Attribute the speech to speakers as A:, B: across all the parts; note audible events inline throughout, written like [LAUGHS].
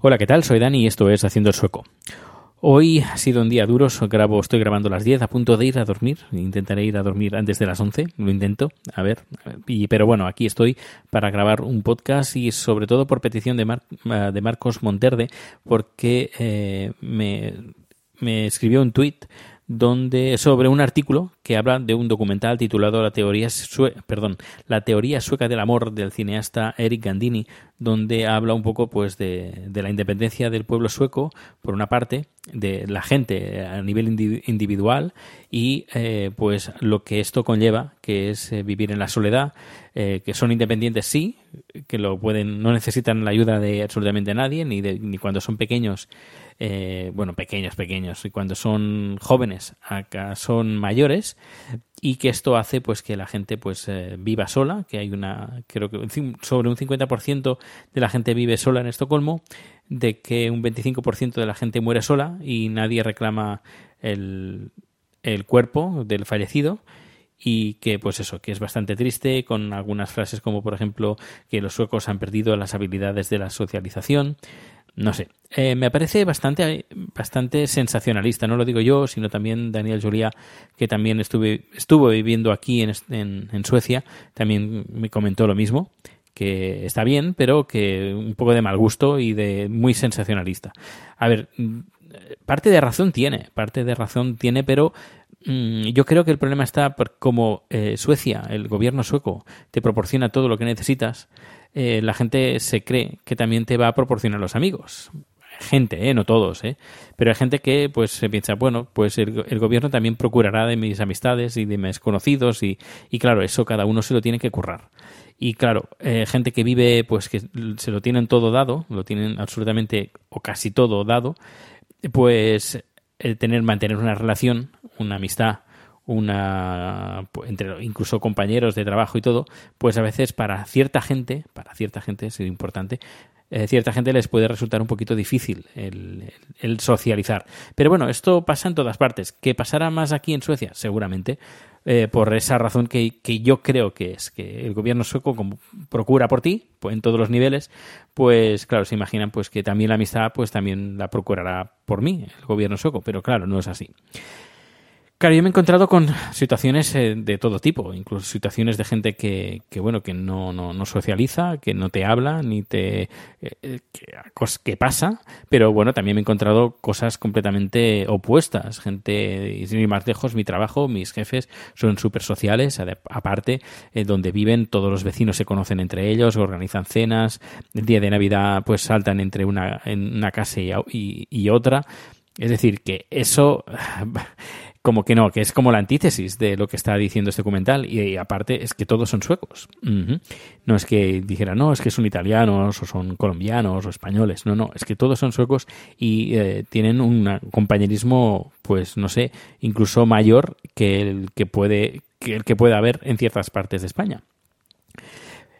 A: Hola, ¿qué tal? Soy Dani y esto es Haciendo el Sueco. Hoy ha sido un día duro, grabo, estoy grabando a las 10, a punto de ir a dormir. Intentaré ir a dormir antes de las 11, lo intento, a ver. Y, pero bueno, aquí estoy para grabar un podcast y sobre todo por petición de, Mar- de Marcos Monterde, porque eh, me, me escribió un tuit donde sobre un artículo que habla de un documental titulado La teoría sue- perdón, La teoría sueca del amor del cineasta Eric Gandini, donde habla un poco pues de, de la independencia del pueblo sueco por una parte, de la gente a nivel indi- individual y eh, pues lo que esto conlleva, que es eh, vivir en la soledad, eh, que son independientes sí, que lo pueden no necesitan la ayuda de absolutamente nadie ni de, ni cuando son pequeños bueno, pequeños, pequeños, y cuando son jóvenes, acá son mayores, y que esto hace pues que la gente pues eh, viva sola, que hay una, creo que sobre un 50% de la gente vive sola en Estocolmo, de que un 25% de la gente muere sola y nadie reclama el, el cuerpo del fallecido y que pues eso, que es bastante triste con algunas frases como por ejemplo que los suecos han perdido las habilidades de la socialización. No sé, eh, me parece bastante, bastante sensacionalista, no lo digo yo, sino también Daniel Julia, que también estuve, estuvo viviendo aquí en, en, en Suecia, también me comentó lo mismo, que está bien, pero que un poco de mal gusto y de muy sensacionalista. A ver, mm, parte de razón tiene, parte de razón tiene, pero yo creo que el problema está por como eh, Suecia, el gobierno sueco, te proporciona todo lo que necesitas, eh, la gente se cree que también te va a proporcionar los amigos. Gente, ¿eh? no todos, ¿eh? pero hay gente que pues se piensa, bueno, pues el, el gobierno también procurará de mis amistades y de mis conocidos y, y claro, eso cada uno se lo tiene que currar. Y claro, gente que vive, pues que se lo tienen todo dado, lo tienen absolutamente o casi todo dado, pues el tener, mantener una relación, una amistad, una entre incluso compañeros de trabajo y todo, pues a veces para cierta gente, para cierta gente es importante, eh, cierta gente les puede resultar un poquito difícil el, socializar. Pero bueno, esto pasa en todas partes. ¿Que pasará más aquí en Suecia? Seguramente. Eh, por esa razón que, que, yo creo que es que el gobierno sueco como procura por ti pues, en todos los niveles pues claro se imaginan pues que también la amistad pues también la procurará por mí el gobierno sueco pero claro no es así Claro, yo me he encontrado con situaciones eh, de todo tipo, incluso situaciones de gente que, bueno, que no, no, socializa, que no te habla, ni te... Eh, que, que, pasa, pero bueno, también me he encontrado cosas completamente opuestas. Gente, y sin ir más lejos, mi trabajo, mis jefes son súper sociales, aparte, eh, donde viven, todos los vecinos se conocen entre ellos, organizan cenas, el día de Navidad pues saltan entre una, en una casa y otra. Es decir, que eso como que no, que es como la antítesis de lo que está diciendo este documental. Y, aparte es que todos son suecos. No es que dijera, no, es que son italianos o son colombianos o españoles. No, no, es que todos son suecos y eh, tienen un compañerismo, pues no sé, incluso mayor que el que puede, que el que puede haber en ciertas partes de España.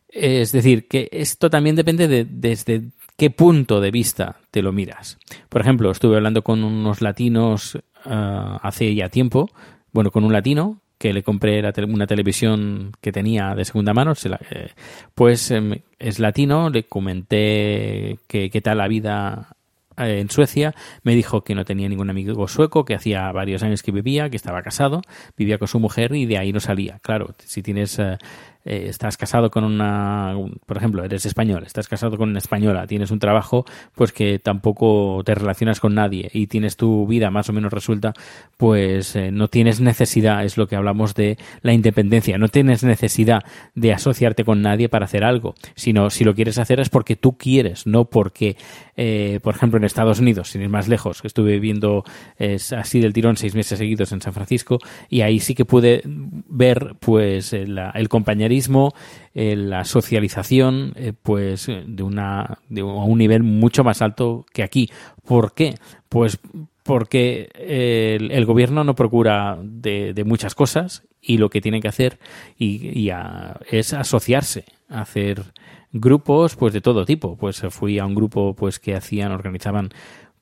A: Es decir, que esto también depende de desde qué punto de vista te lo miras. Por ejemplo, estuve hablando con unos latinos uh, hace ya tiempo, bueno, con un latino que le compré una televisión que tenía de segunda mano, la, eh, pues eh, es latino, le comenté qué tal la vida eh, en Suecia, me dijo que no tenía ningún amigo sueco, que hacía varios años que vivía, que estaba casado, vivía con su mujer y de ahí no salía. Claro, si tienes eh, estás casado con una, por ejemplo, eres español, estás casado con una española, tienes un trabajo, pues que tampoco te relacionas con nadie y tienes tu vida más o menos resuelta, pues eh, no tienes necesidad, es lo que hablamos de la independencia, no tienes necesidad de asociarte con nadie para hacer algo, sino si lo quieres hacer es porque tú quieres, no porque, eh, por ejemplo, en Estados Unidos, sin ir más lejos, estuve viviendo así del tirón seis meses seguidos en San Francisco y ahí sí que pude ver pues el, compañerismo, la socialización, eh, pues de una de un nivel mucho más alto que aquí. ¿Por qué? Pues porque el, gobierno no procura de, muchas cosas y lo que tiene que hacer y, es asociarse, hacer grupos pues de todo tipo. Pues fui a un grupo pues que hacían, organizaban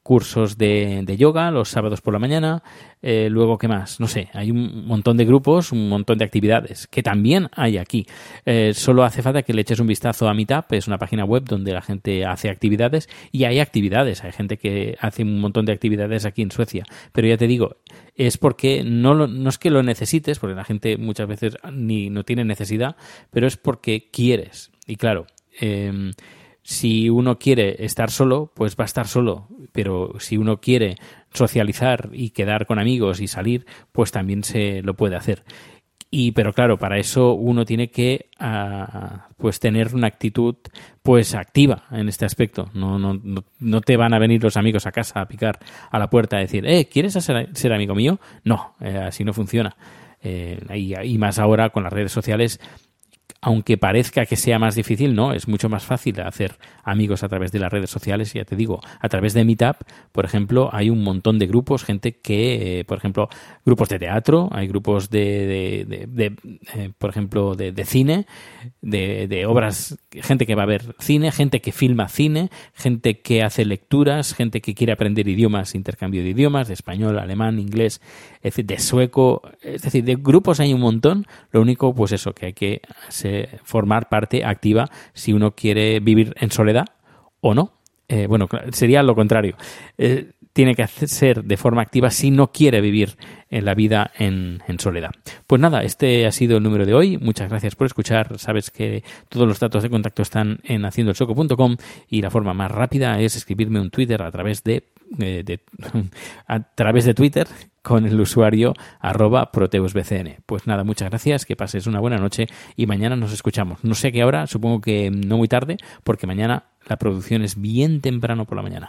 A: cursos de, de, yoga los sábados por la mañana. Eh, luego, ¿qué más? No sé, hay un montón de grupos, un montón de actividades que también hay aquí. Eh, solo hace falta que le eches un vistazo a Meetup, es una página web donde la gente hace actividades y hay actividades. Hay gente que hace un montón de actividades aquí en Suecia. Pero ya te digo, es porque no, no es que lo necesites, porque la gente muchas veces ni no tiene necesidad, pero es porque quieres. Y claro, eh, si uno quiere estar solo, pues va a estar solo, pero si uno quiere socializar y quedar con amigos y salir, pues también se lo puede hacer. Y pero claro, para eso uno tiene que ah, pues tener una actitud pues activa en este aspecto. No, no, no, te van a venir los amigos a casa a picar a la puerta a decir, eh, ¿quieres ser, ser amigo mío? No, eh, así no funciona. Eh, y, más ahora con las redes sociales aunque parezca que sea más difícil, no, es mucho más fácil hacer amigos a través de las redes sociales, ya te digo, a través de Meetup, por ejemplo, hay un montón de grupos, gente que, eh, por ejemplo, grupos de teatro, hay grupos de, de, eh, por ejemplo, de, cine, de, obras, gente que va a ver cine, gente que filma cine, gente que hace lecturas, gente que quiere aprender idiomas, intercambio de idiomas, de español, alemán, inglés, de sueco, es decir, de grupos hay un montón, lo único, pues eso, que hay que formar parte activa si uno quiere vivir en soledad o no. Eh, bueno, sería lo contrario. Eh, tiene que ser de forma activa si no quiere vivir en la vida en, soledad. Pues nada, este ha sido el número de hoy. Muchas gracias por escuchar. Sabes que todos los datos de contacto están en haciendoelsoco.com y la forma más rápida es escribirme un Twitter a través de, eh, [LAUGHS] a través de Twitter con el usuario arroba proteusbcn. Pues nada, muchas gracias, que pases una buena noche y mañana nos escuchamos. No sé qué hora, supongo que no muy tarde, porque mañana la producción es bien temprano por la mañana.